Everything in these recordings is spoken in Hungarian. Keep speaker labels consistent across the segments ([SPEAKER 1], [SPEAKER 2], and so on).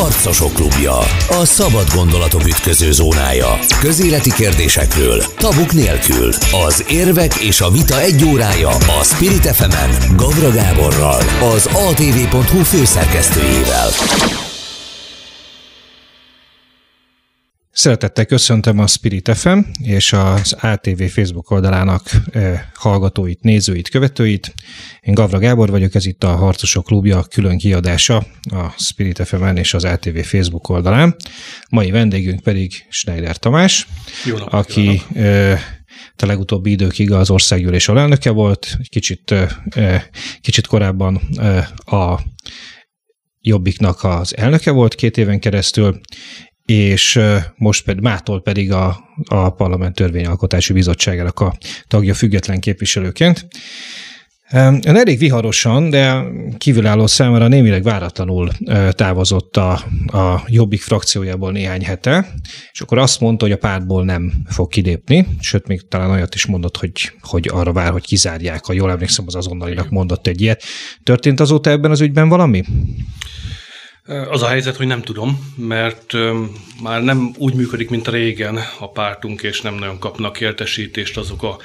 [SPEAKER 1] Harcosok klubja. A szabad gondolatok ütköző zónája. Közéleti kérdésekről. Tabuk nélkül. Az érvek és a vita egy órája a Spirit fm Gavra Gáborral, az atv.hu főszerkesztőjével.
[SPEAKER 2] Szeretettel köszöntöm a Spirit FM és az ATV Facebook oldalának hallgatóit, nézőit, követőit. Én Gavra Gábor vagyok, ez itt a Harcosok Klubja külön kiadása a Spirit FM-en és az ATV Facebook oldalán. Mai vendégünk pedig Schneider Tamás,
[SPEAKER 3] Jó napot
[SPEAKER 2] aki
[SPEAKER 3] kívánok.
[SPEAKER 2] a legutóbbi időkig az országgyűlés alelnöke volt, egy kicsit, kicsit korábban a Jobbiknak az elnöke volt két éven keresztül, és most pedig mától pedig a, a Parlament Törvényalkotási Bizottságának a tagja független képviselőként. Ön elég viharosan, de kívülálló számára némileg váratlanul távozott a, a Jobbik frakciójából néhány hete, és akkor azt mondta, hogy a pártból nem fog kilépni, sőt, még talán olyat is mondott, hogy, hogy arra vár, hogy kizárják, ha jól emlékszem, az azonnalinak mondott egy ilyet. Történt azóta ebben az ügyben valami?
[SPEAKER 3] Az a helyzet, hogy nem tudom, mert már nem úgy működik, mint régen a pártunk, és nem nagyon kapnak értesítést azok a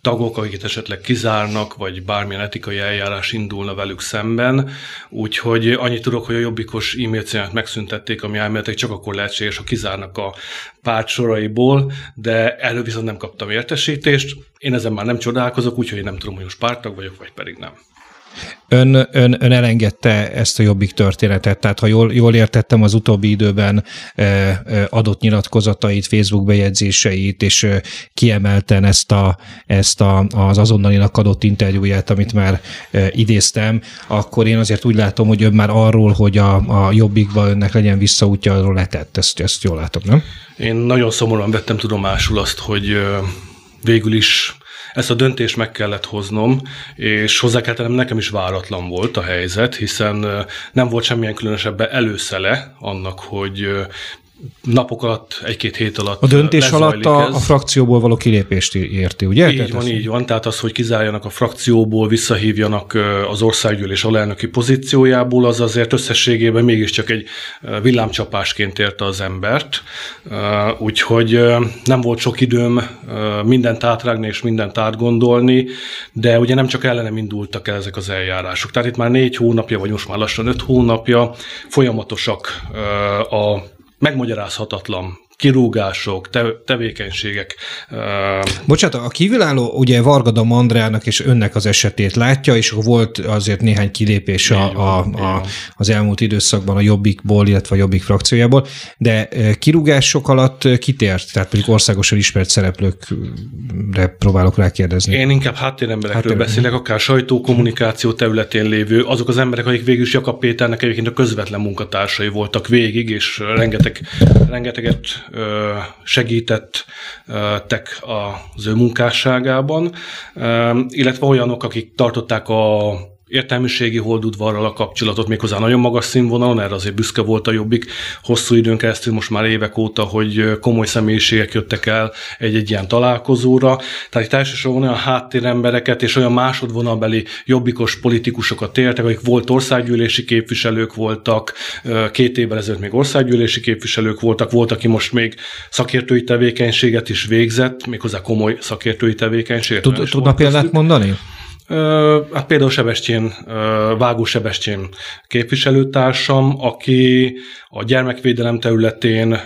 [SPEAKER 3] tagok, akiket esetleg kizárnak, vagy bármilyen etikai eljárás indulna velük szemben. Úgyhogy annyit tudok, hogy a jobbikos e-mail címet megszüntették, ami elméletileg csak akkor lehetséges, ha kizárnak a párt soraiból, de erről viszont nem kaptam értesítést. Én ezen már nem csodálkozok, úgyhogy nem tudom, hogy most pártag vagyok, vagy pedig nem.
[SPEAKER 2] Ön, ön, ön elengedte ezt a jobbik történetet, tehát ha jól, jól értettem az utóbbi időben adott nyilatkozatait, Facebook bejegyzéseit, és kiemelten ezt, a, ezt a, az azonnalinak adott interjúját, amit már idéztem, akkor én azért úgy látom, hogy ön már arról, hogy a, a jobbikba önnek legyen visszaútja, arról letett. Ezt, ezt jól látom, nem?
[SPEAKER 3] Én nagyon szomorúan vettem tudomásul azt, hogy végül is ezt a döntést meg kellett hoznom, és hozzá kell tennem, nekem is váratlan volt a helyzet, hiszen nem volt semmilyen különösebb előszele annak, hogy napok alatt, egy-két hét alatt
[SPEAKER 2] A döntés alatt a, a frakcióból való kilépést érti, ugye?
[SPEAKER 3] Így Tehát van, így van. Tehát az, hogy kizárjanak a frakcióból, visszahívjanak az országgyűlés alelnöki pozíciójából, az azért összességében mégiscsak egy villámcsapásként érte az embert. Úgyhogy nem volt sok időm mindent átrágni és mindent átgondolni, de ugye nem csak ellenem indultak el ezek az eljárások. Tehát itt már négy hónapja, vagy most már lassan öt hónapja folyamatosak a megmagyarázhatatlan kirúgások, te, tevékenységek.
[SPEAKER 2] Bocsánat, a kívülálló ugye Vargada Andrának és önnek az esetét látja, és volt azért néhány kilépés a, a, a, az elmúlt időszakban a Jobbikból, illetve a Jobbik frakciójából, de kirúgások alatt kitért, tehát pedig országosan ismert szereplőkre próbálok rákérdezni.
[SPEAKER 3] Én inkább háttéremberekről Háttér... beszélek, akár sajtókommunikáció területén lévő, azok az emberek, akik végül is Jakab Péternek egyébként a közvetlen munkatársai voltak végig, és rengeteg, rengeteget segítettek az ő munkásságában, illetve olyanok, akik tartották a értelmiségi holdudvarral a kapcsolatot, méghozzá nagyon magas színvonalon, erre azért büszke volt a Jobbik hosszú időn keresztül, most már évek óta, hogy komoly személyiségek jöttek el egy-egy ilyen találkozóra. Tehát itt elsősorban olyan háttérembereket és olyan másodvonalbeli jobbikos politikusokat értek, akik volt országgyűlési képviselők voltak, két évvel ezelőtt még országgyűlési képviselők voltak, volt, aki most még szakértői tevékenységet is végzett, méghozzá komoly szakértői tevékenységet.
[SPEAKER 2] Tud, tudna példát mondani?
[SPEAKER 3] Hát például Sebestyén, Vágó Sebestyén képviselőtársam, aki a gyermekvédelem területén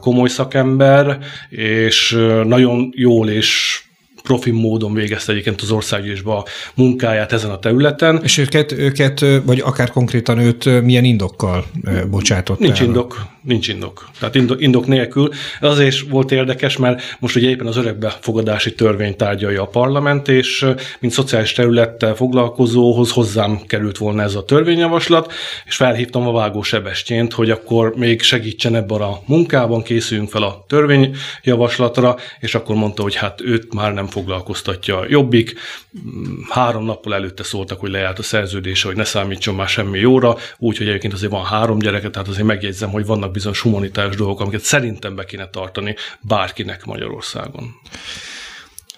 [SPEAKER 3] komoly szakember, és nagyon jól és profi módon végezte egyébként az országgyűlésbe a munkáját ezen a területen.
[SPEAKER 2] És őket, őket, vagy akár konkrétan őt milyen indokkal bocsátott
[SPEAKER 3] Nincs el? indok, nincs indok. Tehát indok, indok nélkül. Ez azért is volt érdekes, mert most ugye éppen az öregbefogadási törvény tárgyalja a parlament, és mint szociális területtel foglalkozóhoz hozzám került volna ez a törvényjavaslat, és felhívtam a Vágó Sebestyént, hogy akkor még segítsen ebben a munkában, készüljünk fel a törvényjavaslatra, és akkor mondta, hogy hát őt már nem foglalkoztatja Jobbik. Három nappal előtte szóltak, hogy lejárt a szerződése, hogy ne számítson már semmi jóra, úgyhogy egyébként azért van három gyereke, tehát azért megjegyzem, hogy vannak bizonyos humanitárs dolgok, amiket szerintem be kéne tartani bárkinek Magyarországon.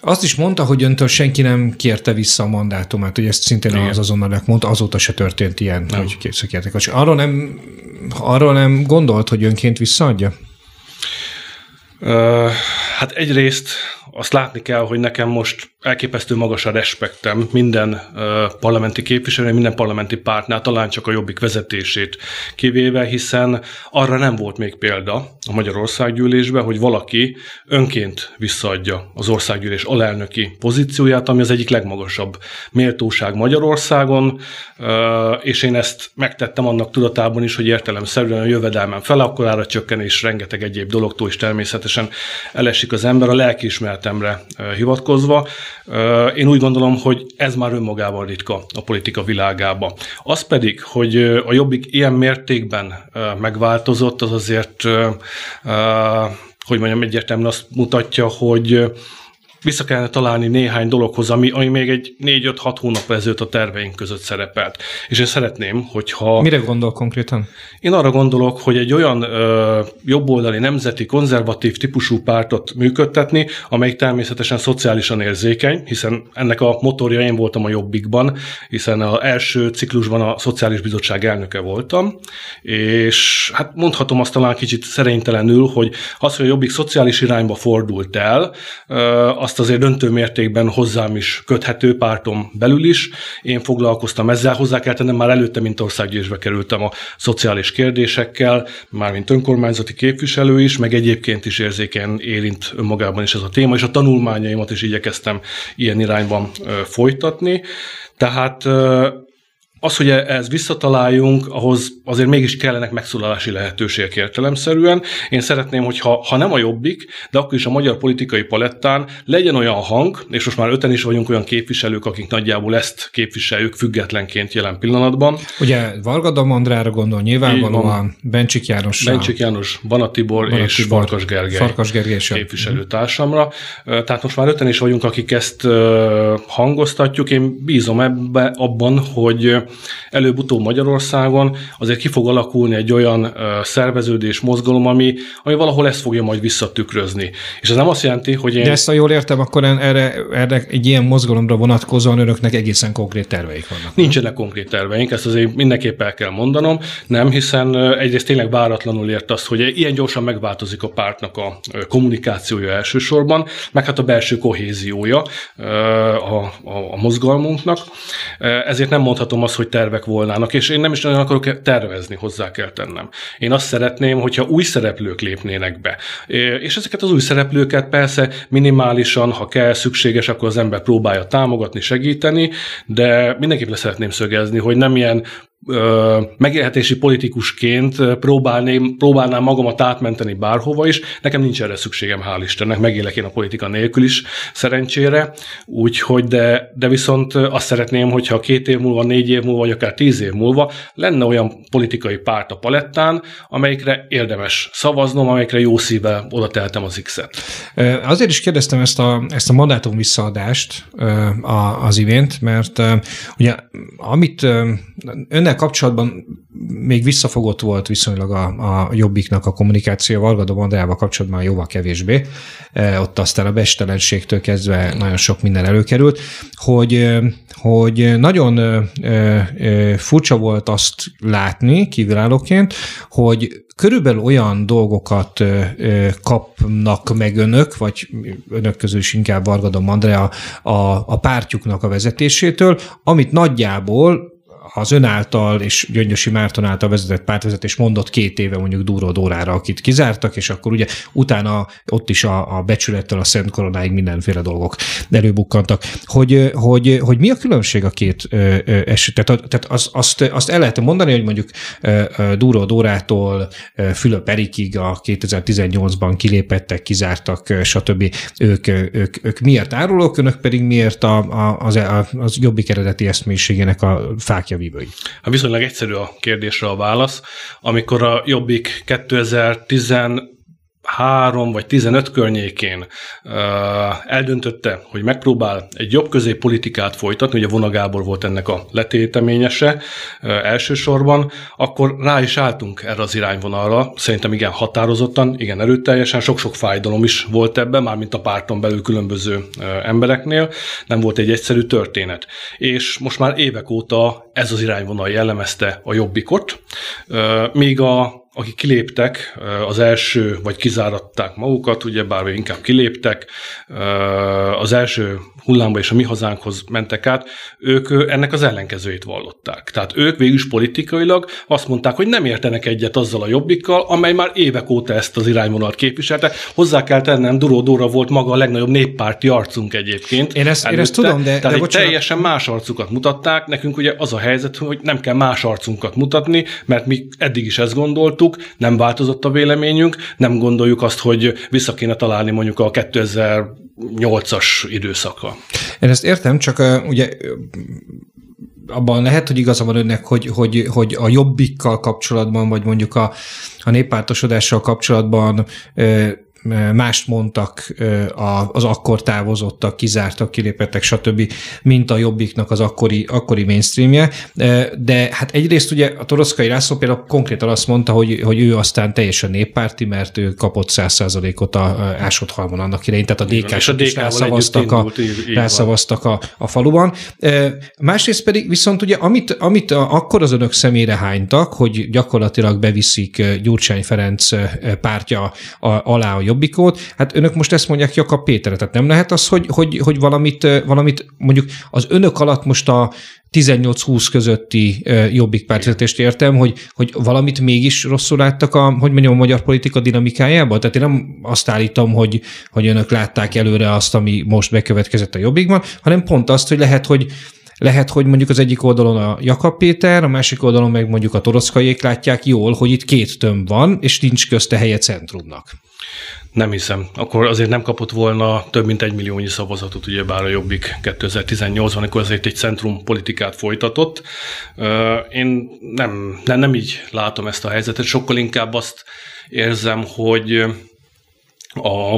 [SPEAKER 2] Azt is mondta, hogy öntől senki nem kérte vissza a mandátumát, hogy ezt szintén Igen. az azonnal mondta, azóta se történt ilyen, nem. hogy készüljetek. Arról nem arról nem gondolt, hogy önként visszaadja?
[SPEAKER 3] Hát egyrészt azt látni kell, hogy nekem most elképesztő magas a respektem minden parlamenti képviselő, minden parlamenti pártnál, talán csak a jobbik vezetését kivéve, hiszen arra nem volt még példa a Magyarországgyűlésben, hogy valaki önként visszaadja az országgyűlés alelnöki pozícióját, ami az egyik legmagasabb méltóság Magyarországon, és én ezt megtettem annak tudatában is, hogy értelemszerűen a jövedelmem fele, akkorára csökken, és rengeteg egyéb dologtól is természetesen elesik az ember a lelkiismeretemre hivatkozva. Én úgy gondolom, hogy ez már önmagában ritka a politika világába. Az pedig, hogy a Jobbik ilyen mértékben megváltozott, az azért, hogy mondjam, egyértelműen azt mutatja, hogy vissza kellene találni néhány dologhoz, ami, ami még egy 4-5-6 hónap ezelőtt a terveink között szerepelt. És én szeretném, hogyha...
[SPEAKER 2] Mire gondol konkrétan?
[SPEAKER 3] Én arra gondolok, hogy egy olyan ö, jobboldali, nemzeti, konzervatív típusú pártot működtetni, amelyik természetesen szociálisan érzékeny, hiszen ennek a motorja én voltam a Jobbikban, hiszen az első ciklusban a Szociális Bizottság elnöke voltam, és hát mondhatom azt talán kicsit szerénytelenül, hogy az, hogy a Jobbik szociális irányba fordult el, az azt azért döntő mértékben hozzám is köthető pártom belül is. Én foglalkoztam ezzel, hozzá kell tennem, már előtte, mint országgyűlésbe kerültem a szociális kérdésekkel, már mint önkormányzati képviselő is, meg egyébként is érzékeny érint önmagában is ez a téma, és a tanulmányaimat is igyekeztem ilyen irányban folytatni. Tehát az, hogy ehhez visszataláljunk, ahhoz azért mégis kellenek megszólalási lehetőségek értelemszerűen. Én szeretném, hogy ha, nem a jobbik, de akkor is a magyar politikai palettán legyen olyan hang, és most már öten is vagyunk olyan képviselők, akik nagyjából ezt képviseljük függetlenként jelen pillanatban.
[SPEAKER 2] Ugye Varga Damandrára gondol nyilvánvalóan, Bencsik János.
[SPEAKER 3] Bencsik János, Banatibor, Banatibor és Farkas Gergely,
[SPEAKER 2] Farkas Gergely
[SPEAKER 3] képviselőtársamra. Tehát most már öten is vagyunk, akik ezt hangoztatjuk. Én bízom ebbe, abban, hogy előbb-utóbb Magyarországon azért ki fog alakulni egy olyan szerveződés, mozgalom, ami, ami valahol ezt fogja majd visszatükrözni. És ez nem azt jelenti, hogy én...
[SPEAKER 2] De ezt, ha jól értem, akkor erre, erre egy ilyen mozgalomra vonatkozóan önöknek egészen konkrét terveik vannak.
[SPEAKER 3] Nincsenek konkrét terveink, ezt azért mindenképp el kell mondanom, nem, hiszen egyrészt tényleg váratlanul ért az, hogy ilyen gyorsan megváltozik a pártnak a kommunikációja elsősorban, meg hát a belső kohéziója a, a, a mozgalmunknak. Ezért nem mondhatom azt, hogy tervek volnának, és én nem is nagyon akarok tervezni, hozzá kell tennem. Én azt szeretném, hogyha új szereplők lépnének be. És ezeket az új szereplőket persze minimálisan, ha kell, szükséges, akkor az ember próbálja támogatni, segíteni, de mindenképp le szeretném szögezni, hogy nem ilyen megélhetési politikusként próbálném, próbálnám magamat átmenteni bárhova is. Nekem nincs erre szükségem, hál' Istennek, megélek én a politika nélkül is, szerencsére. Úgyhogy, de, de viszont azt szeretném, hogyha két év múlva, négy év múlva, vagy akár tíz év múlva lenne olyan politikai párt a palettán, amelyikre érdemes szavaznom, amelyikre jó szívvel oda teltem az X-et.
[SPEAKER 2] Azért is kérdeztem ezt a, ezt a mandátum visszaadást az imént, mert ugye amit önnek ezzel kapcsolatban még visszafogott volt viszonylag a, a Jobbiknak a kommunikáció, Vargadó Andrával kapcsolatban jóval kevésbé. E, ott aztán a bestelenségtől kezdve nagyon sok minden előkerült, hogy, e, hogy nagyon e, furcsa volt azt látni kívülállóként, hogy körülbelül olyan dolgokat kapnak meg önök, vagy önök közül is inkább Vargadom Andrea a, a pártjuknak a vezetésétől, amit nagyjából az ön által és Gyöngyösi Márton által vezetett pártvezetés mondott két éve mondjuk Dúró Dórára, akit kizártak, és akkor ugye utána ott is a, a becsülettől a Szent Koronáig mindenféle dolgok előbukkantak. Hogy, hogy, hogy mi a különbség a két eset? Tehát, tehát az, azt, azt el lehet mondani, hogy mondjuk Dúró Dórától Fülöp Erikig a 2018-ban kilépettek, kizártak, stb. Ők, ők, ők miért árulók, önök pedig miért a, a, az, az jobbik eredeti eszmélyiségének a fákja vívői?
[SPEAKER 3] A viszonylag egyszerű a kérdésre a válasz. Amikor a Jobbik 2010 három vagy 15 környékén eldöntötte, hogy megpróbál egy jobb középpolitikát folytatni, ugye Vona Gábor volt ennek a letéteményese elsősorban, akkor rá is álltunk erre az irányvonalra, szerintem igen határozottan, igen erőteljesen, sok-sok fájdalom is volt ebben, mármint a párton belül különböző embereknél, nem volt egy egyszerű történet. És most már évek óta ez az irányvonal jellemezte a jobbikot, míg a akik kiléptek, az első, vagy kizáratták magukat, ugye bár inkább kiléptek, az első hullámba és a mi hazánkhoz mentek át, ők ennek az ellenkezőjét vallották. Tehát ők végül is politikailag azt mondták, hogy nem értenek egyet azzal a jobbikkal, amely már évek óta ezt az irányvonalat képviselte. Hozzá kell tennem, Duró Dóra volt maga a legnagyobb néppárti arcunk egyébként.
[SPEAKER 2] Én ezt, előtte, én ezt tudom, de,
[SPEAKER 3] tehát de teljesen más arcukat mutatták. Nekünk ugye az a helyzet, hogy nem kell más arcunkat mutatni, mert mi eddig is ezt gondoltuk, nem változott a véleményünk, nem gondoljuk azt, hogy vissza kéne találni mondjuk a 2000 nyolcas időszaka.
[SPEAKER 2] Én ezt értem, csak ugye abban lehet, hogy igaza van önnek, hogy, hogy, hogy a jobbikkal kapcsolatban, vagy mondjuk a, a néppártosodással kapcsolatban mást mondtak az akkor távozottak, kizártak, kilépettek, stb., mint a Jobbiknak az akkori, akkori mainstreamje. De hát egyrészt ugye a Toroszkai László például konkrétan azt mondta, hogy, hogy ő aztán teljesen néppárti, mert ő kapott 100%-ot a ásott halmon annak idején, tehát a dk a is rászavaztak, a, rászavaztak a, a faluban. Másrészt pedig viszont ugye, amit, amit akkor az önök szemére hánytak, hogy gyakorlatilag beviszik Gyurcsány Ferenc pártja alá a jobbikót. Hát önök most ezt mondják Jakab Péterre, tehát nem lehet az, hogy, hogy, hogy valamit, valamit mondjuk az önök alatt most a 18-20 közötti jobbik pártvezetést értem, hogy, hogy valamit mégis rosszul láttak a, hogy mondjam, a magyar politika dinamikájába? Tehát én nem azt állítom, hogy, hogy önök látták előre azt, ami most bekövetkezett a jobbikban, hanem pont azt, hogy lehet, hogy lehet, hogy mondjuk az egyik oldalon a Jakab Péter, a másik oldalon meg mondjuk a toroszkaiék látják jól, hogy itt két tömb van, és nincs közte helye centrumnak.
[SPEAKER 3] Nem hiszem. Akkor azért nem kapott volna több mint egy milliónyi szavazatot, ugye bár a Jobbik 2018-ban, amikor azért egy centrum politikát folytatott. Én nem, nem, nem így látom ezt a helyzetet, sokkal inkább azt érzem, hogy a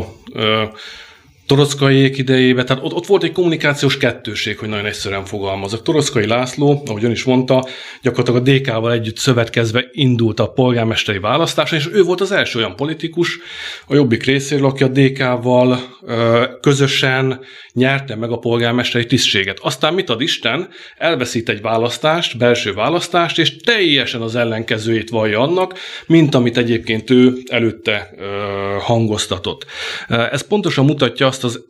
[SPEAKER 3] Torockaiék idejében, tehát ott, ott volt egy kommunikációs kettőség, hogy nagyon egyszerűen fogalmazok. Torockai László, ahogy ön is mondta, gyakorlatilag a DK-val együtt szövetkezve indult a polgármesteri választás, és ő volt az első olyan politikus a Jobbik részéről, aki a DK-val ö, közösen nyerte meg a polgármesteri tisztséget. Aztán mit ad Isten? Elveszít egy választást, belső választást, és teljesen az ellenkezőjét vallja annak, mint amit egyébként ő előtte ö, hangoztatott. Ez pontosan mutatja azt az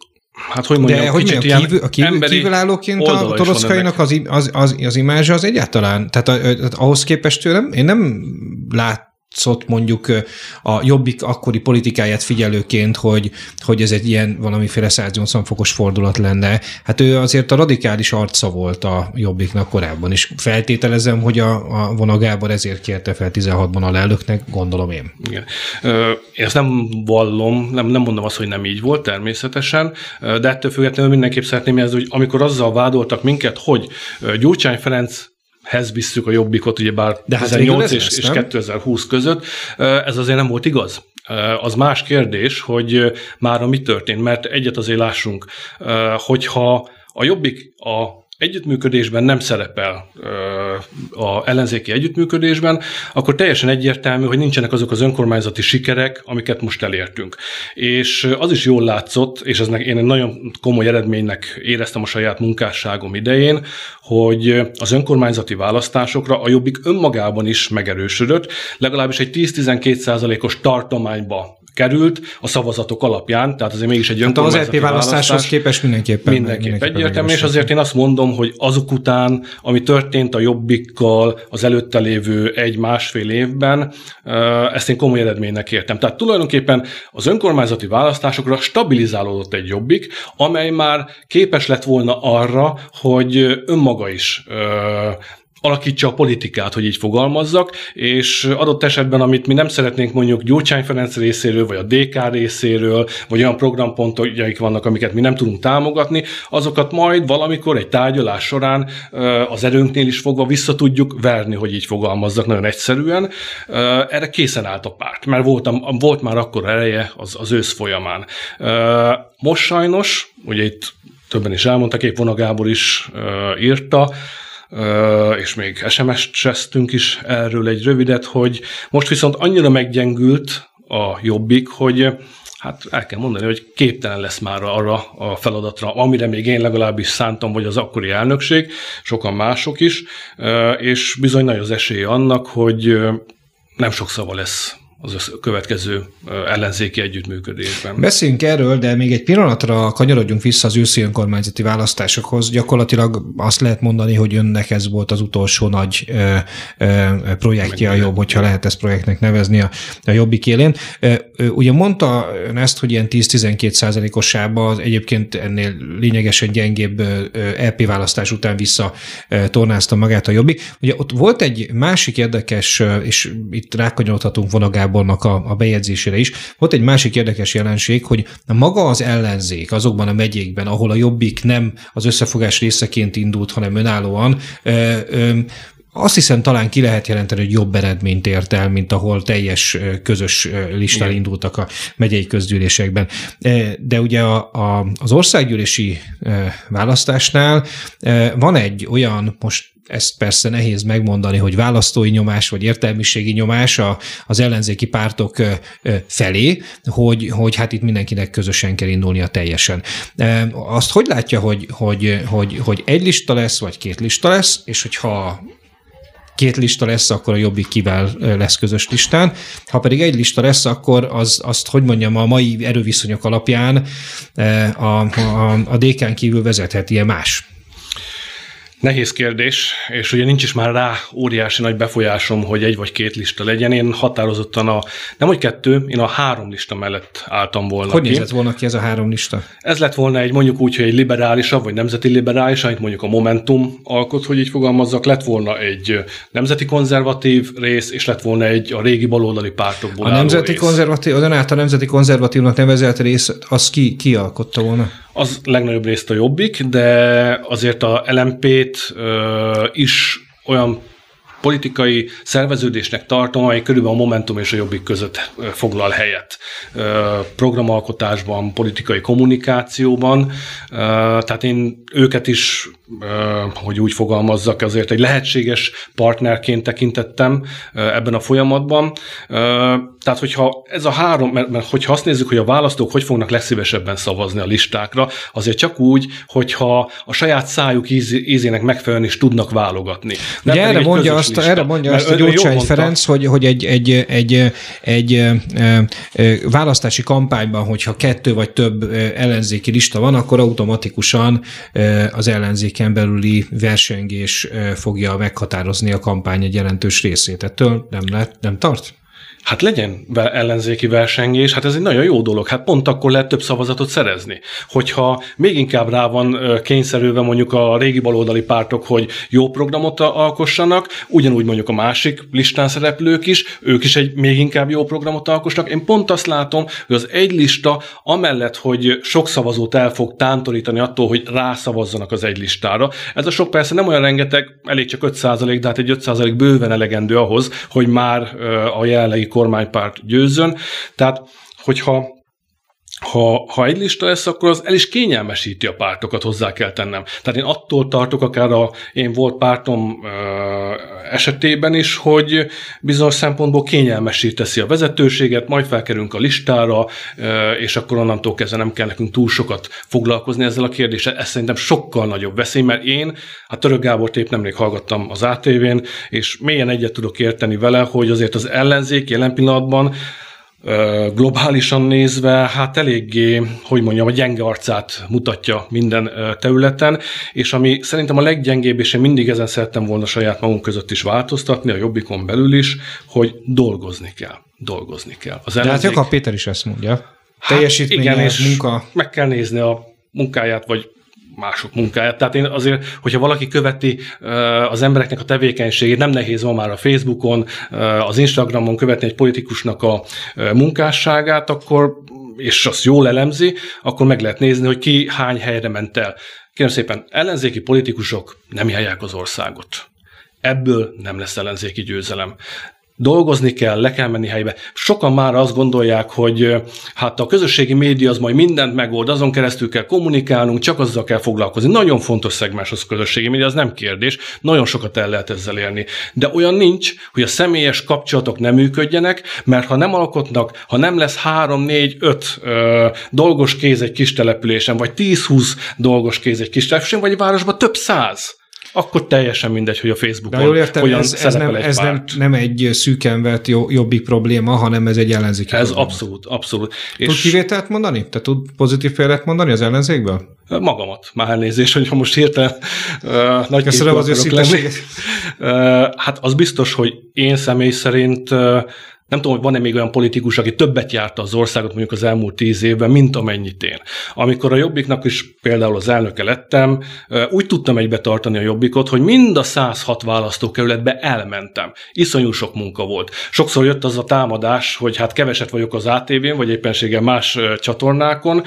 [SPEAKER 3] Hát hogy mondjam,
[SPEAKER 2] De hogy kicsit mondjam, kívül, a kívül, kívülállóként a toroszkainak az, az, az, az imázsa az egyáltalán, tehát ahhoz képest tőlem, én nem lát, látszott mondjuk a Jobbik akkori politikáját figyelőként, hogy, hogy ez egy ilyen valamiféle 180 fokos fordulat lenne. Hát ő azért a radikális arca volt a Jobbiknak korábban, és feltételezem, hogy a, a Vona Gábor ezért kérte fel 16-ban a lelnöknek, gondolom én.
[SPEAKER 3] Igen. Én ezt nem vallom, nem, nem mondom azt, hogy nem így volt természetesen, de ettől függetlenül mindenképp szeretném jelzni, hogy amikor azzal vádoltak minket, hogy Gyurcsány Ferenc hez visszük a jobbikot, ugye bár De 18 hát és, és 2020 között, ez azért nem volt igaz. Az más kérdés, hogy már mi történt, mert egyet azért lássunk, hogyha a jobbik a együttműködésben nem szerepel a ellenzéki együttműködésben, akkor teljesen egyértelmű, hogy nincsenek azok az önkormányzati sikerek, amiket most elértünk. És az is jól látszott, és ez én egy nagyon komoly eredménynek éreztem a saját munkásságom idején, hogy az önkormányzati választásokra a Jobbik önmagában is megerősödött, legalábbis egy 10-12 százalékos tartományba került a szavazatok alapján, tehát azért mégis egy hát
[SPEAKER 2] az LP választáshoz képest mindenképpen.
[SPEAKER 3] Mindenképp, mindenképpen egyértelmű, és azért én azt mondom, hogy azok után, ami történt a Jobbikkal az előtte lévő egy-másfél évben, ezt én komoly eredménynek értem. Tehát tulajdonképpen az önkormányzati választásokra stabilizálódott egy Jobbik, amely már képes lett volna arra, hogy önmaga is alakítsa a politikát, hogy így fogalmazzak, és adott esetben, amit mi nem szeretnénk mondjuk Gyurcsány Ferenc részéről, vagy a DK részéről, vagy olyan programpontjaik vannak, amiket mi nem tudunk támogatni, azokat majd valamikor egy tárgyalás során az erőnknél is fogva vissza tudjuk verni, hogy így fogalmazzak nagyon egyszerűen. Erre készen állt a párt, mert volt, volt már akkor ereje az, az ősz folyamán. Most sajnos, ugye itt többen is elmondtak, épp Vona Gábor is írta, és még SMS-t is erről egy rövidet, hogy most viszont annyira meggyengült a jobbik, hogy hát el kell mondani, hogy képtelen lesz már arra a feladatra, amire még én legalábbis szántam, vagy az akkori elnökség, sokan mások is, és bizony nagy az esély annak, hogy nem sok szava lesz az következő ellenzéki együttműködésben.
[SPEAKER 2] Beszéljünk erről, de még egy pillanatra kanyarodjunk vissza az őszi önkormányzati választásokhoz. Gyakorlatilag azt lehet mondani, hogy önnek ez volt az utolsó nagy ö, ö, projektje a jobb, hogyha lehet ezt projektnek nevezni a, a jobbik élén. Ugye mondta ön ezt, hogy ilyen 10-12 százalékos sába, az egyébként ennél lényegesen gyengébb EP választás után vissza tornázta magát a jobbik. Ugye ott volt egy másik érdekes, és itt rákanyarodhatunk vonagába, Gábornak a, a bejegyzésére is. Volt egy másik érdekes jelenség, hogy maga az ellenzék azokban a megyékben, ahol a Jobbik nem az összefogás részeként indult, hanem önállóan, azt hiszem talán ki lehet jelenteni, hogy jobb eredményt ért el, mint ahol teljes közös listán Igen. indultak a megyei közgyűlésekben. De ugye a, a, az országgyűlési választásnál van egy olyan, most ezt persze nehéz megmondani, hogy választói nyomás vagy értelmiségi nyomás a, az ellenzéki pártok felé, hogy, hogy hát itt mindenkinek közösen kell indulnia teljesen. Azt hogy látja, hogy, hogy, hogy, hogy egy lista lesz, vagy két lista lesz, és hogyha két lista lesz, akkor a Jobbik kivel lesz közös listán. Ha pedig egy lista lesz, akkor az, azt, hogy mondjam, a mai erőviszonyok alapján a, a, a DK-n kívül vezetheti-e más
[SPEAKER 3] Nehéz kérdés, és ugye nincs is már rá óriási nagy befolyásom, hogy egy vagy két lista legyen. Én határozottan a, nem hogy kettő, én a három lista mellett álltam volna
[SPEAKER 2] Hogy ki. nézett volna ki ez a három lista?
[SPEAKER 3] Ez lett volna egy mondjuk úgy, hogy egy liberálisabb, vagy nemzeti liberális, amit mondjuk a Momentum alkot, hogy így fogalmazzak, lett volna egy nemzeti konzervatív rész, és lett volna egy a régi baloldali pártokból
[SPEAKER 2] A nemzeti rész. konzervatív, az ön a nemzeti konzervatívnak nevezett rész, az ki, ki alkotta volna?
[SPEAKER 3] Az legnagyobb részt a jobbik, de azért a LMP-t ö, is olyan politikai szerveződésnek tartom, amely körülbelül a Momentum és a Jobbik között foglal helyet. Programalkotásban, politikai kommunikációban, tehát én őket is, hogy úgy fogalmazzak, azért egy lehetséges partnerként tekintettem ebben a folyamatban. Tehát, hogyha ez a három, mert, mert hogyha azt nézzük, hogy a választók hogy fognak legszívesebben szavazni a listákra, azért csak úgy, hogyha a saját szájuk íz, ízének megfelelően is tudnak válogatni.
[SPEAKER 2] Ugye erre mondja, azt, lista. erre mondja azt a Gyurcsány Ferenc, hogy, hogy egy, egy, egy, egy, egy választási kampányban, hogyha kettő vagy több ellenzéki lista van, akkor automatikusan az ellenzéken belüli versengés fogja meghatározni a kampány egy jelentős részét. Ettől nem, lehet, nem tart?
[SPEAKER 3] Hát legyen ellenzéki versengés, hát ez egy nagyon jó dolog. Hát pont akkor lehet több szavazatot szerezni. Hogyha még inkább rá van kényszerülve mondjuk a régi baloldali pártok, hogy jó programot alkossanak, ugyanúgy mondjuk a másik listán szereplők is, ők is egy még inkább jó programot alkosnak. Én pont azt látom, hogy az egy lista amellett, hogy sok szavazót el fog tántorítani attól, hogy rászavazzanak az egy listára. Ez a sok persze nem olyan rengeteg, elég csak 5% de hát egy 5% bőven elegendő ahhoz, hogy már a jelenlegi kormánypárt győzzön. Tehát, hogyha ha, ha egy lista lesz, akkor az el is kényelmesíti a pártokat, hozzá kell tennem. Tehát én attól tartok, akár a én volt pártom ö, esetében is, hogy bizonyos szempontból kényelmesít teszi a vezetőséget, majd felkerünk a listára, ö, és akkor onnantól kezdve nem kell nekünk túl sokat foglalkozni ezzel a kérdéssel. Ez szerintem sokkal nagyobb veszély, mert én, hát Török Gábor épp nemrég hallgattam az ATV-n, és mélyen egyet tudok érteni vele, hogy azért az ellenzék jelen pillanatban globálisan nézve, hát eléggé, hogy mondjam, a gyenge arcát mutatja minden területen, és ami szerintem a leggyengébb, és én mindig ezen szerettem volna saját magunk között is változtatni, a Jobbikon belül is, hogy dolgozni kell. Dolgozni kell.
[SPEAKER 2] Az ellenzék... De hát Péter is ezt mondja. Hát Teljesítménye,
[SPEAKER 3] igen, és munka. meg kell nézni a munkáját, vagy mások munkáját. Tehát én azért, hogyha valaki követi az embereknek a tevékenységét, nem nehéz ma már a Facebookon, az Instagramon követni egy politikusnak a munkásságát, akkor és azt jól elemzi, akkor meg lehet nézni, hogy ki hány helyre ment el. Kérem szépen, ellenzéki politikusok nem járják az országot. Ebből nem lesz ellenzéki győzelem dolgozni kell, le kell menni helybe. Sokan már azt gondolják, hogy hát a közösségi média az majd mindent megold, azon keresztül kell kommunikálnunk, csak azzal kell foglalkozni. Nagyon fontos szegmens az a közösségi média, az nem kérdés, nagyon sokat el lehet ezzel élni. De olyan nincs, hogy a személyes kapcsolatok nem működjenek, mert ha nem alkotnak, ha nem lesz három, négy, öt ö, dolgos kéz egy kis településen, vagy 10-20 dolgos kéz egy kis településen, vagy egy városban több száz, akkor teljesen mindegy, hogy a Facebookon
[SPEAKER 2] De jól értem, hogyan ez, ez, nem, egy ez nem, nem egy szűken vett jobbik probléma, hanem ez egy ellenzéki
[SPEAKER 3] Ez
[SPEAKER 2] probléma.
[SPEAKER 3] abszolút, abszolút.
[SPEAKER 2] Tud és kivételt mondani? Te tud pozitív példát mondani az ellenzékből?
[SPEAKER 3] Magamat, már elnézés, hogyha most hirtelen uh, nagy
[SPEAKER 2] Köszönöm az lenni.
[SPEAKER 3] Uh, hát az biztos, hogy én személy szerint uh, nem tudom, hogy van-e még olyan politikus, aki többet járta az országot mondjuk az elmúlt tíz évben, mint amennyit én. Amikor a Jobbiknak is például az elnöke lettem, úgy tudtam egybe tartani a Jobbikot, hogy mind a 106 választókerületbe elmentem. Iszonyú sok munka volt. Sokszor jött az a támadás, hogy hát keveset vagyok az ATV-n, vagy éppenséggel más csatornákon,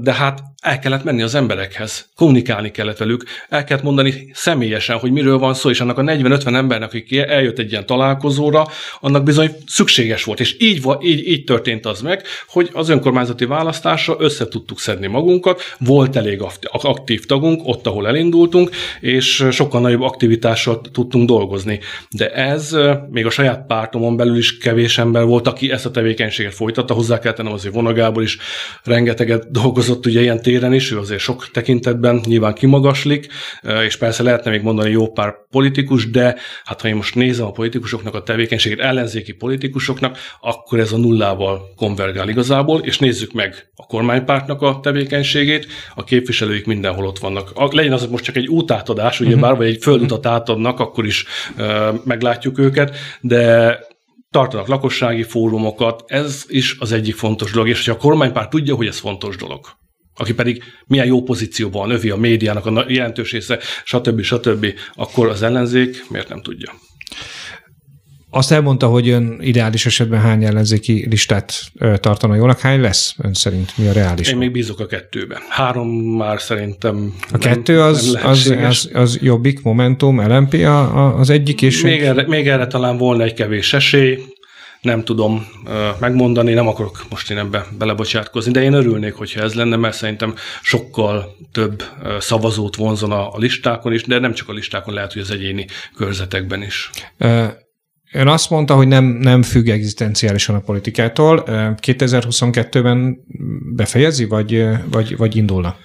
[SPEAKER 3] de hát el kellett menni az emberekhez, kommunikálni kellett velük, el kellett mondani személyesen, hogy miről van szó, és annak a 40-50 embernek, aki eljött egy ilyen találkozóra, annak bizony szükséges volt. És így, így, így történt az meg, hogy az önkormányzati választásra össze tudtuk szedni magunkat, volt elég aktív tagunk ott, ahol elindultunk, és sokkal nagyobb aktivitással tudtunk dolgozni. De ez még a saját pártomon belül is kevés ember volt, aki ezt a tevékenységet folytatta, hozzá kell tennem azért vonagából is rengeteget dolgozott ugye ilyen téren is, ő azért sok tekintetben nyilván kimagaslik, és persze lehetne még mondani jó pár politikus, de hát ha én most nézem a politikusoknak a tevékenységét, ellenzéki politikusoknak, akkor ez a nullával konvergál igazából, és nézzük meg a kormánypártnak a tevékenységét, a képviselőik mindenhol ott vannak. Legyen az most csak egy útátadás, ugye bár, vagy egy földutat átadnak, akkor is meglátjuk őket, de tartanak lakossági fórumokat, ez is az egyik fontos dolog, és hogyha a kormánypárt tudja, hogy ez fontos dolog, aki pedig milyen jó pozícióban övi a médiának a jelentős része, stb. stb., akkor az ellenzék miért nem tudja?
[SPEAKER 2] Azt elmondta, hogy ön ideális esetben hány ellenzéki listát tartana jónak. Hány lesz ön szerint? Mi a reális?
[SPEAKER 3] Én még bízok a kettőben. Három már szerintem
[SPEAKER 2] A kettő az, nem az, az, az Jobbik, Momentum, LMP az egyik, és...
[SPEAKER 3] Még erre, még erre talán volna egy kevés esély, nem tudom megmondani, nem akarok most én ebbe belebocsátkozni, de én örülnék, hogyha ez lenne, mert szerintem sokkal több szavazót vonzana a listákon is, de nem csak a listákon, lehet, hogy az egyéni körzetekben is.
[SPEAKER 2] Ön azt mondta, hogy nem, nem függ egzisztenciálisan a politikától. 2022-ben befejezi, vagy, vagy, vagy indulna?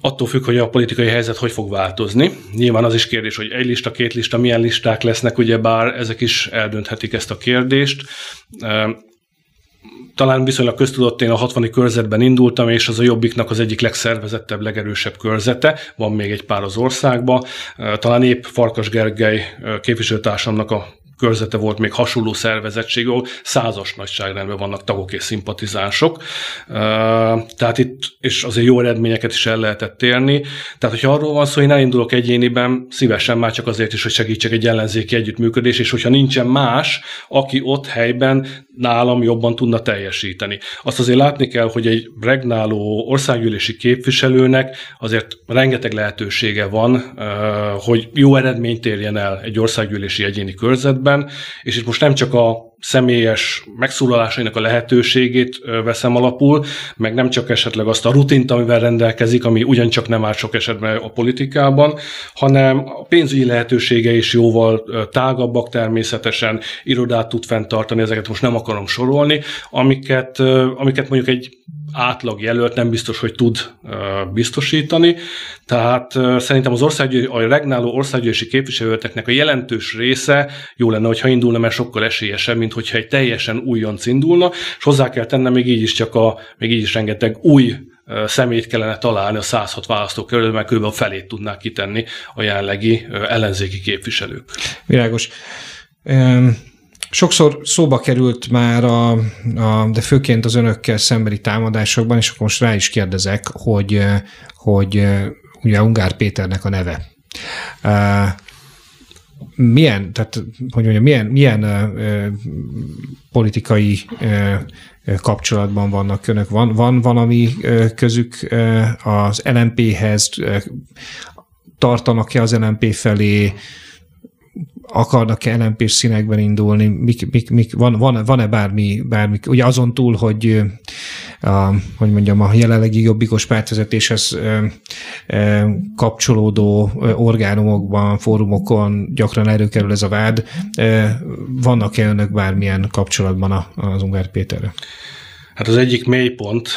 [SPEAKER 3] Attól függ, hogy a politikai helyzet hogy fog változni. Nyilván az is kérdés, hogy egy lista, két lista, milyen listák lesznek, ugye bár ezek is eldönthetik ezt a kérdést. Talán viszonylag köztudott, én a 60 körzetben indultam, és az a Jobbiknak az egyik legszervezettebb, legerősebb körzete. Van még egy pár az országban. Talán épp Farkas Gergely képviselőtársamnak a körzete volt még hasonló szervezettség, ahol százas nagyságrendben vannak tagok és szimpatizánsok. Tehát itt, és azért jó eredményeket is el lehetett érni. Tehát, hogyha arról van szó, én elindulok egyéniben, szívesen már csak azért is, hogy segítsek egy ellenzéki együttműködés, és hogyha nincsen más, aki ott helyben nálam jobban tudna teljesíteni. Azt azért látni kell, hogy egy regnáló országgyűlési képviselőnek azért rengeteg lehetősége van, hogy jó eredményt érjen el egy országgyűlési egyéni körzetben, és itt most nem csak a személyes megszólalásainak a lehetőségét veszem alapul, meg nem csak esetleg azt a rutint, amivel rendelkezik, ami ugyancsak nem áll sok esetben a politikában, hanem a pénzügyi lehetősége is jóval tágabbak természetesen, irodát tud fenntartani, ezeket most nem akarom sorolni, amiket, amiket mondjuk egy átlag jelölt nem biztos, hogy tud biztosítani. Tehát szerintem az ország, a regnáló országgyűlési képviselőteknek a jelentős része jó lenne, hogyha indulna, mert sokkal esélyesebb, mint hogyha egy teljesen újonc indulna, és hozzá kell tennem, még így is csak a, még így is rengeteg új szemét kellene találni a 106 választókerületben, mert kb. a felét tudnák kitenni a jelenlegi ellenzéki képviselők.
[SPEAKER 2] Világos. Sokszor szóba került már, a, a, de főként az önökkel szembeni támadásokban, és akkor most rá is kérdezek, hogy, hogy ugye Ungár Péternek a neve. Milyen, tehát, hogy mondjam, milyen, milyen ö, politikai ö, kapcsolatban vannak önök? Van, van valami közük az LMP-hez? Tartanak-e az LMP felé? Akarnak-e lmp színekben indulni, mik, mik, mik, van, van, van-e bármi, bármi, ugye azon túl, hogy a, hogy mondjam, a jelenlegi jobbikos pártvezetéshez kapcsolódó orgánumokban, fórumokon gyakran előkerül ez a vád. Vannak-e önök bármilyen kapcsolatban az Ungár Péterre?
[SPEAKER 3] Hát az egyik mélypont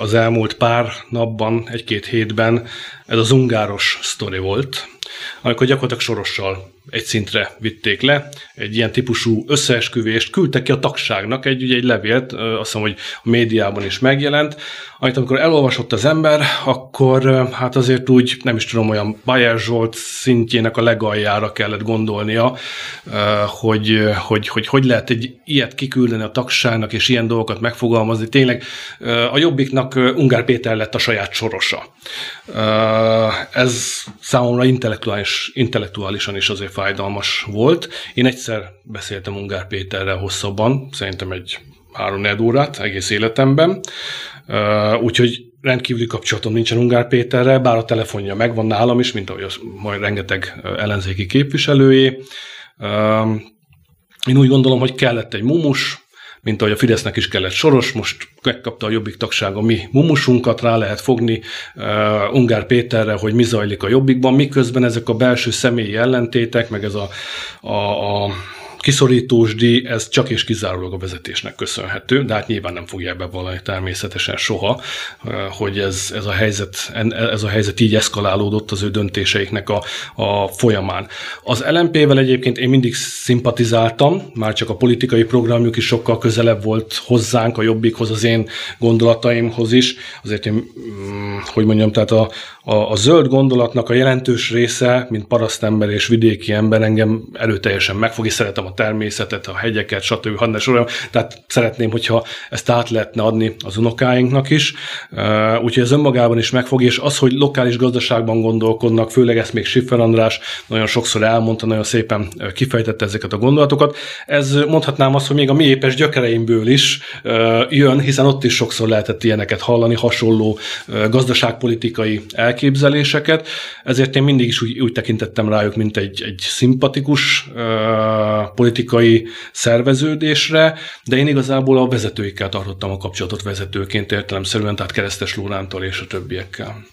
[SPEAKER 3] az elmúlt pár napban, egy-két hétben ez az ungáros sztori volt, amikor gyakorlatilag sorossal egy szintre vitték le, egy ilyen típusú összeesküvést küldtek ki a tagságnak, egy, ugye egy levélt, azt hiszem, hogy a médiában is megjelent, amit amikor elolvasott az ember, akkor hát azért úgy, nem is tudom, olyan Bayer Zsolt szintjének a legaljára kellett gondolnia, hogy hogy, hogy hogy lehet egy ilyet kiküldeni a tagságnak, és ilyen dolgokat megfogalmazni. Tényleg a Jobbiknak Ungár Péter lett a saját sorosa. Ez számomra intellektuális, intellektuálisan is azért fájdalmas volt. Én egyszer beszéltem Ungár Péterrel hosszabban, szerintem egy három órát egész életemben, úgyhogy rendkívüli kapcsolatom nincsen Ungár Péterrel, bár a telefonja megvan nálam is, mint ahogy az majd rengeteg ellenzéki képviselőjé. Én úgy gondolom, hogy kellett egy mumus, mint ahogy a Fidesznek is kellett soros, most megkapta a Jobbik tagsága mi mumusunkat, rá lehet fogni uh, Ungár Péterre, hogy mi zajlik a Jobbikban, miközben ezek a belső személyi ellentétek, meg ez a, a, a kiszorítós ez csak és kizárólag a vezetésnek köszönhető, de hát nyilván nem fogja bevallani természetesen soha, hogy ez, ez, a helyzet, ez a helyzet így eszkalálódott az ő döntéseiknek a, a folyamán. Az LMP-vel egyébként én mindig szimpatizáltam, már csak a politikai programjuk is sokkal közelebb volt hozzánk, a jobbikhoz, az én gondolataimhoz is. Azért én, mm, hogy mondjam, tehát a, a, a zöld gondolatnak a jelentős része, mint parasztember és vidéki ember engem erőteljesen megfog, és szeretem a természetet, a hegyeket, stb. Sorolom. Tehát szeretném, hogyha ezt át lehetne adni az unokáinknak is. Úgyhogy ez önmagában is megfog, és az, hogy lokális gazdaságban gondolkodnak, főleg ezt még Siffer András nagyon sokszor elmondta, nagyon szépen kifejtette ezeket a gondolatokat. Ez mondhatnám azt, hogy még a mi épes gyökereimből is jön, hiszen ott is sokszor lehetett ilyeneket hallani, hasonló gazdaságpolitikai elképzeléseket, ezért én mindig is úgy, úgy tekintettem rájuk, mint egy, egy szimpatikus politikai szerveződésre, de én igazából a vezetőikkel tartottam a kapcsolatot vezetőként értelemszerűen, tehát Keresztes Lórántól és a többiekkel.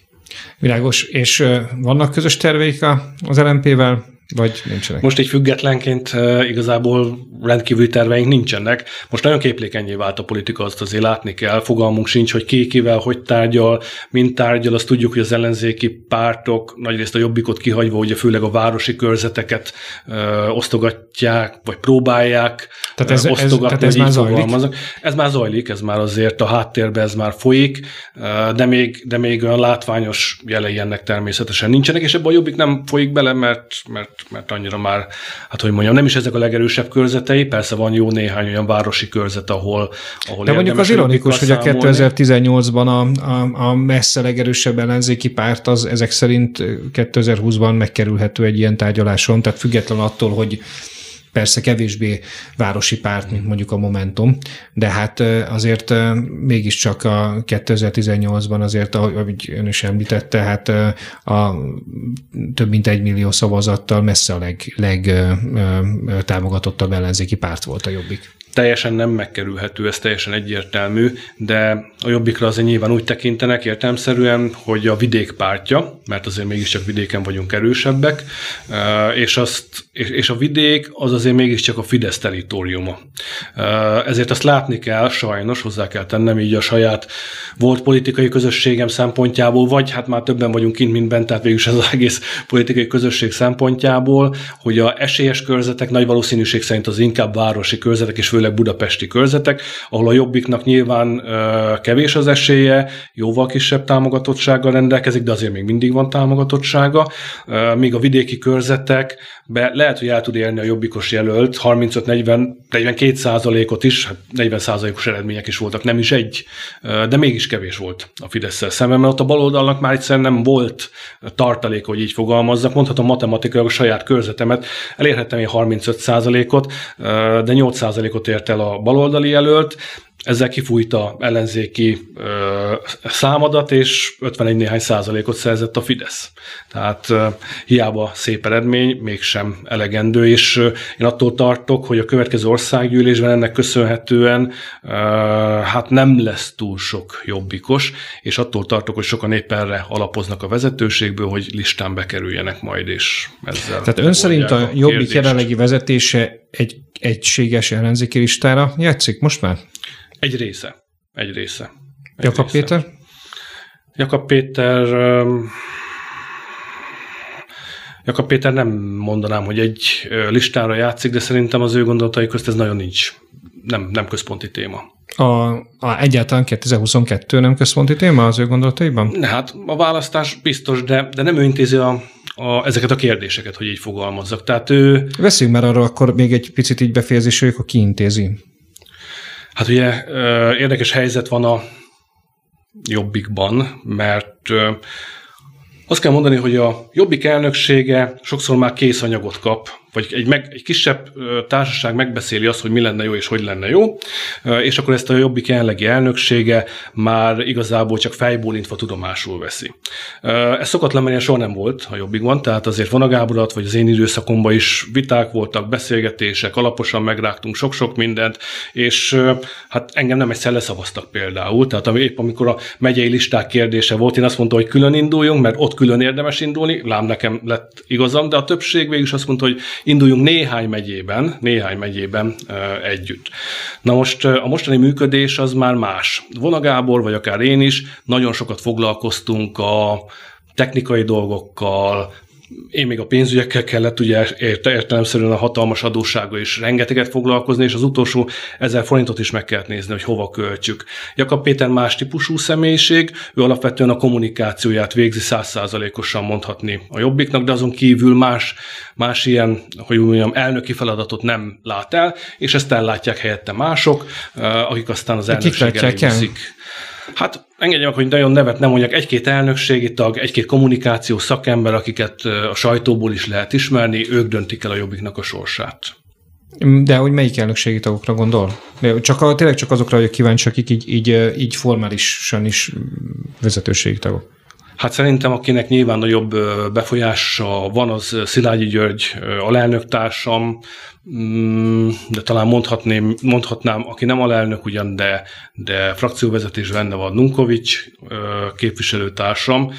[SPEAKER 2] Világos. És vannak közös terveik az LMP-vel? Vagy nincsenek?
[SPEAKER 3] Most egy függetlenként igazából rendkívüli terveink nincsenek. Most nagyon képlékenyé vált a politika, azt azért látni kell. Fogalmunk sincs, hogy ki kivel, hogy tárgyal, mint tárgyal. Azt tudjuk, hogy az ellenzéki pártok nagyrészt a jobbikot kihagyva, ugye főleg a városi körzeteket ö, osztogatják, vagy próbálják
[SPEAKER 2] tehát ez, osztogatni, ez, tehát ez már zajlik?
[SPEAKER 3] Ez már zajlik, ez már azért a háttérben ez már folyik, de még, de még olyan látványos jelei ennek természetesen nincsenek, és ebben a jobbik nem folyik bele, mert, mert mert annyira már, hát hogy mondjam, nem is ezek a legerősebb körzetei, persze van jó néhány olyan városi körzet, ahol, ahol
[SPEAKER 2] De mondjuk az ironikus, hogy a 2018-ban a, a, a messze legerősebb ellenzéki párt az ezek szerint 2020-ban megkerülhető egy ilyen tárgyaláson, tehát független attól, hogy persze kevésbé városi párt, mint mondjuk a Momentum, de hát azért mégiscsak a 2018-ban azért, ahogy ön is említette, hát a több mint egy millió szavazattal messze a leg, leg támogatottabb ellenzéki párt volt a Jobbik
[SPEAKER 3] teljesen nem megkerülhető, ez teljesen egyértelmű, de a jobbikra azért nyilván úgy tekintenek értelmszerűen, hogy a vidék pártja, mert azért mégiscsak vidéken vagyunk erősebbek, és, azt, és a vidék az azért mégiscsak a Fidesz teritoriuma. Ezért azt látni kell, sajnos hozzá kell tennem így a saját volt politikai közösségem szempontjából, vagy hát már többen vagyunk kint, mint bent, tehát végülis ez az egész politikai közösség szempontjából, hogy a esélyes körzetek nagy valószínűség szerint az inkább városi körzetek, és főleg főleg budapesti körzetek, ahol a jobbiknak nyilván kevés az esélye, jóval kisebb támogatottsággal rendelkezik, de azért még mindig van támogatottsága, míg a vidéki körzetekbe lehet, hogy el tud érni a jobbikos jelölt 35-40-42 százalékot is, 40 hát százalékos eredmények is voltak, nem is egy, de mégis kevés volt a fidesz szemben, mert ott a baloldalnak már egyszerűen nem volt tartalék, hogy így fogalmazzak. Mondhatom matematikailag a saját körzetemet, elérhettem én 35 százalékot, de 8 százalékot ért el a baloldali jelölt, ezzel kifújta ellenzéki ö, számadat, és 51 néhány százalékot szerzett a Fidesz. Tehát ö, hiába szép eredmény, mégsem elegendő, és ö, én attól tartok, hogy a következő országgyűlésben ennek köszönhetően ö, hát nem lesz túl sok jobbikos, és attól tartok, hogy sokan épp erre alapoznak a vezetőségből, hogy listán bekerüljenek majd, és ezzel...
[SPEAKER 2] Tehát ön szerint a jobbik jelenlegi vezetése egy egységes ellenzéki listára játszik most már?
[SPEAKER 3] Egy része. Egy része. Egy
[SPEAKER 2] Jakab
[SPEAKER 3] része.
[SPEAKER 2] Péter?
[SPEAKER 3] Jakab Péter Jakab Péter nem mondanám, hogy egy listára játszik, de szerintem az ő gondolatai közt ez nagyon nincs. Nem, nem központi téma.
[SPEAKER 2] A, a egyáltalán 2022 nem központi téma az ő gondolataiban?
[SPEAKER 3] Hát a választás biztos, de, de nem ő intézi a, a, ezeket a kérdéseket, hogy így fogalmazzak. Tehát ő...
[SPEAKER 2] Veszünk már arra akkor még egy picit így befejezésről, akkor ki intézi.
[SPEAKER 3] Hát ugye érdekes helyzet van a Jobbikban, mert azt kell mondani, hogy a Jobbik elnöksége sokszor már készanyagot kap vagy egy, meg, egy kisebb társaság megbeszéli azt, hogy mi lenne jó és hogy lenne jó, és akkor ezt a Jobbik jelenlegi elnöksége már igazából csak fejbólintva tudomásul veszi. Ez szokatlan, mert soha nem volt a Jobbikban, tehát azért van a Gáborat, vagy az én időszakomban is viták voltak, beszélgetések, alaposan megrágtunk sok-sok mindent, és hát engem nem egyszer leszavaztak például, tehát épp amikor a megyei listák kérdése volt, én azt mondtam, hogy külön induljunk, mert ott külön érdemes indulni, lám nekem lett igazam, de a többség végül is azt mondta, hogy induljunk néhány megyében, néhány megyében együtt. Na most a mostani működés az már más. Vona Gábor, vagy akár én is nagyon sokat foglalkoztunk a technikai dolgokkal, én még a pénzügyekkel kellett ugye értelemszerűen a hatalmas adóssága is rengeteget foglalkozni, és az utolsó ezer forintot is meg kellett nézni, hogy hova költjük. Jakab Péter más típusú személyiség, ő alapvetően a kommunikációját végzi százszázalékosan mondhatni a jobbiknak, de azon kívül más, más ilyen, hogy mondjam, elnöki feladatot nem lát el, és ezt ellátják helyette mások, eh, akik aztán az elnökség elé viszik. Hát engedjem meg, hogy nagyon nevet nem mondjak, egy-két elnökségi tag, egy-két kommunikációs szakember, akiket a sajtóból is lehet ismerni, ők döntik el a jobbiknak a sorsát.
[SPEAKER 2] De hogy melyik elnökségi tagokra gondol? Csak a, tényleg csak azokra vagyok kíváncsi, akik így, így, így formálisan is vezetőségi tagok.
[SPEAKER 3] Hát szerintem, akinek nyilván nagyobb befolyása van, az Szilágyi György alelnöktársam, mm, de talán mondhatném, mondhatnám, aki nem alelnök ugyan, de, de frakcióvezetés benne van Nunkovics képviselőtársam.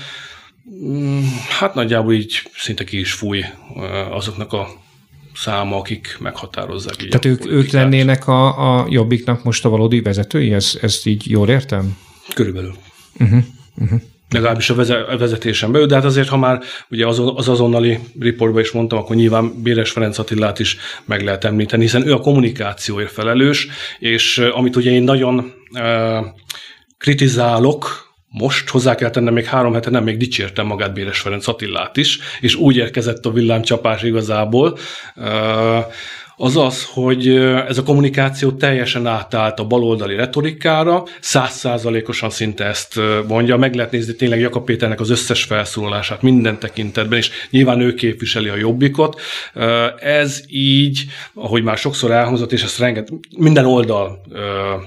[SPEAKER 3] Mm, hát nagyjából így szinte ki is fúj azoknak a száma, akik meghatározzák.
[SPEAKER 2] Tehát ők, ők lennének a, a Jobbiknak most a valódi vezetői? Ez, ezt így jól értem?
[SPEAKER 3] Körülbelül. Uh-huh, uh-huh legalábbis a vezetésen belül, de hát azért, ha már ugye az, az azonnali riportban is mondtam, akkor nyilván Béres Ferenc Attilát is meg lehet említeni, hiszen ő a kommunikációért felelős, és amit ugye én nagyon uh, kritizálok, most hozzá kell tennem, még három hete nem, még dicsértem magát Béres Ferenc Attilát is, és úgy érkezett a villámcsapás igazából, uh, az az, hogy ez a kommunikáció teljesen átállt a baloldali retorikára, százszázalékosan szinte ezt mondja, meg lehet nézni tényleg Jakab Péternek az összes felszólalását minden tekintetben, és nyilván ő képviseli a jobbikot. Ez így, ahogy már sokszor elhangzott, és ezt renget, minden oldal,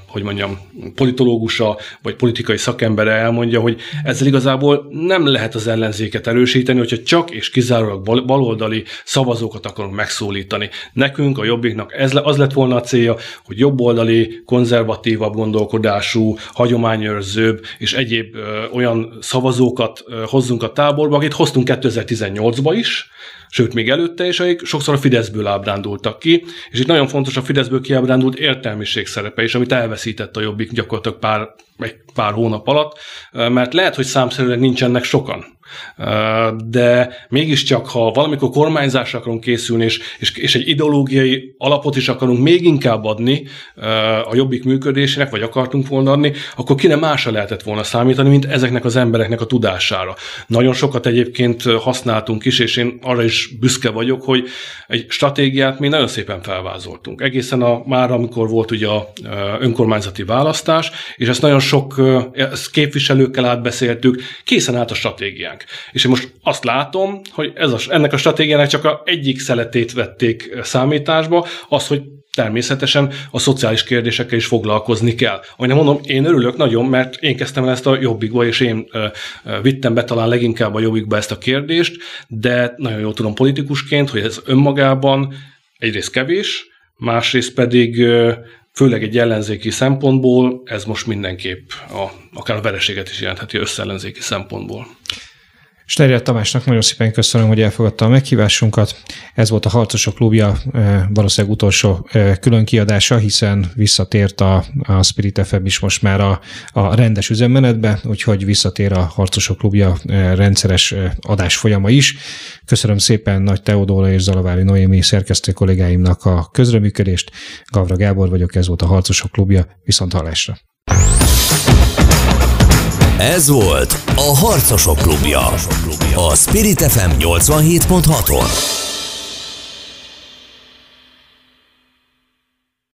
[SPEAKER 3] hogy mondjam, politológusa vagy politikai szakembere elmondja, hogy ezzel igazából nem lehet az ellenzéket erősíteni, hogyha csak és kizárólag baloldali szavazókat akarunk megszólítani. Nekünk a Jobbiknak. Ez, az lett volna a célja, hogy jobboldali, konzervatívabb gondolkodású, hagyományőrzőbb és egyéb ö, olyan szavazókat ö, hozzunk a táborba, akit hoztunk 2018-ba is, sőt még előtte is, akik sokszor a Fideszből ábrándultak ki, és itt nagyon fontos a Fideszből kiábrándult értelmiség szerepe is, amit elveszített a Jobbik gyakorlatilag pár, egy pár hónap alatt, mert lehet, hogy számszerűleg nincsenek sokan, De mégiscsak, ha valamikor kormányzásra akarunk készülni, és, és, és egy ideológiai alapot is akarunk még inkább adni a jobbik működésének, vagy akartunk volna adni, akkor ki nem másra lehetett volna számítani, mint ezeknek az embereknek a tudására. Nagyon sokat egyébként használtunk is, és én arra is büszke vagyok, hogy egy stratégiát mi nagyon szépen felvázoltunk. Egészen a, már amikor volt ugye a önkormányzati választás, és ezt nagyon sok ezt képviselőkkel átbeszéltük, készen állt a stratégiánk. És én most azt látom, hogy ez a, ennek a stratégiának csak a egyik szeletét vették számításba, az, hogy természetesen a szociális kérdésekkel is foglalkozni kell. Ahogy mondom, én örülök nagyon, mert én kezdtem el ezt a jobbikba, és én ö, ö, vittem be talán leginkább a jobbikba ezt a kérdést, de nagyon jól tudom politikusként, hogy ez önmagában egyrészt kevés, másrészt pedig ö, főleg egy ellenzéki szempontból ez most mindenképp a, akár a vereséget is jelentheti összellenzéki szempontból.
[SPEAKER 2] Sterjel Tamásnak nagyon szépen köszönöm, hogy elfogadta a meghívásunkat. Ez volt a Harcosok Klubja eh, valószínűleg utolsó eh, külön kiadása, hiszen visszatért a, a Spirit FM is most már a, a rendes üzemmenetbe, úgyhogy visszatér a Harcosok Klubja eh, rendszeres adás folyama is. Köszönöm szépen Nagy Teodóra és Zalavári Noémi szerkesztő kollégáimnak a közreműködést. Gavra Gábor vagyok, ez volt a Harcosok Klubja. Viszont hallásra!
[SPEAKER 1] Ez volt a Harcosok Klubja. A Spirit FM 87.6-on.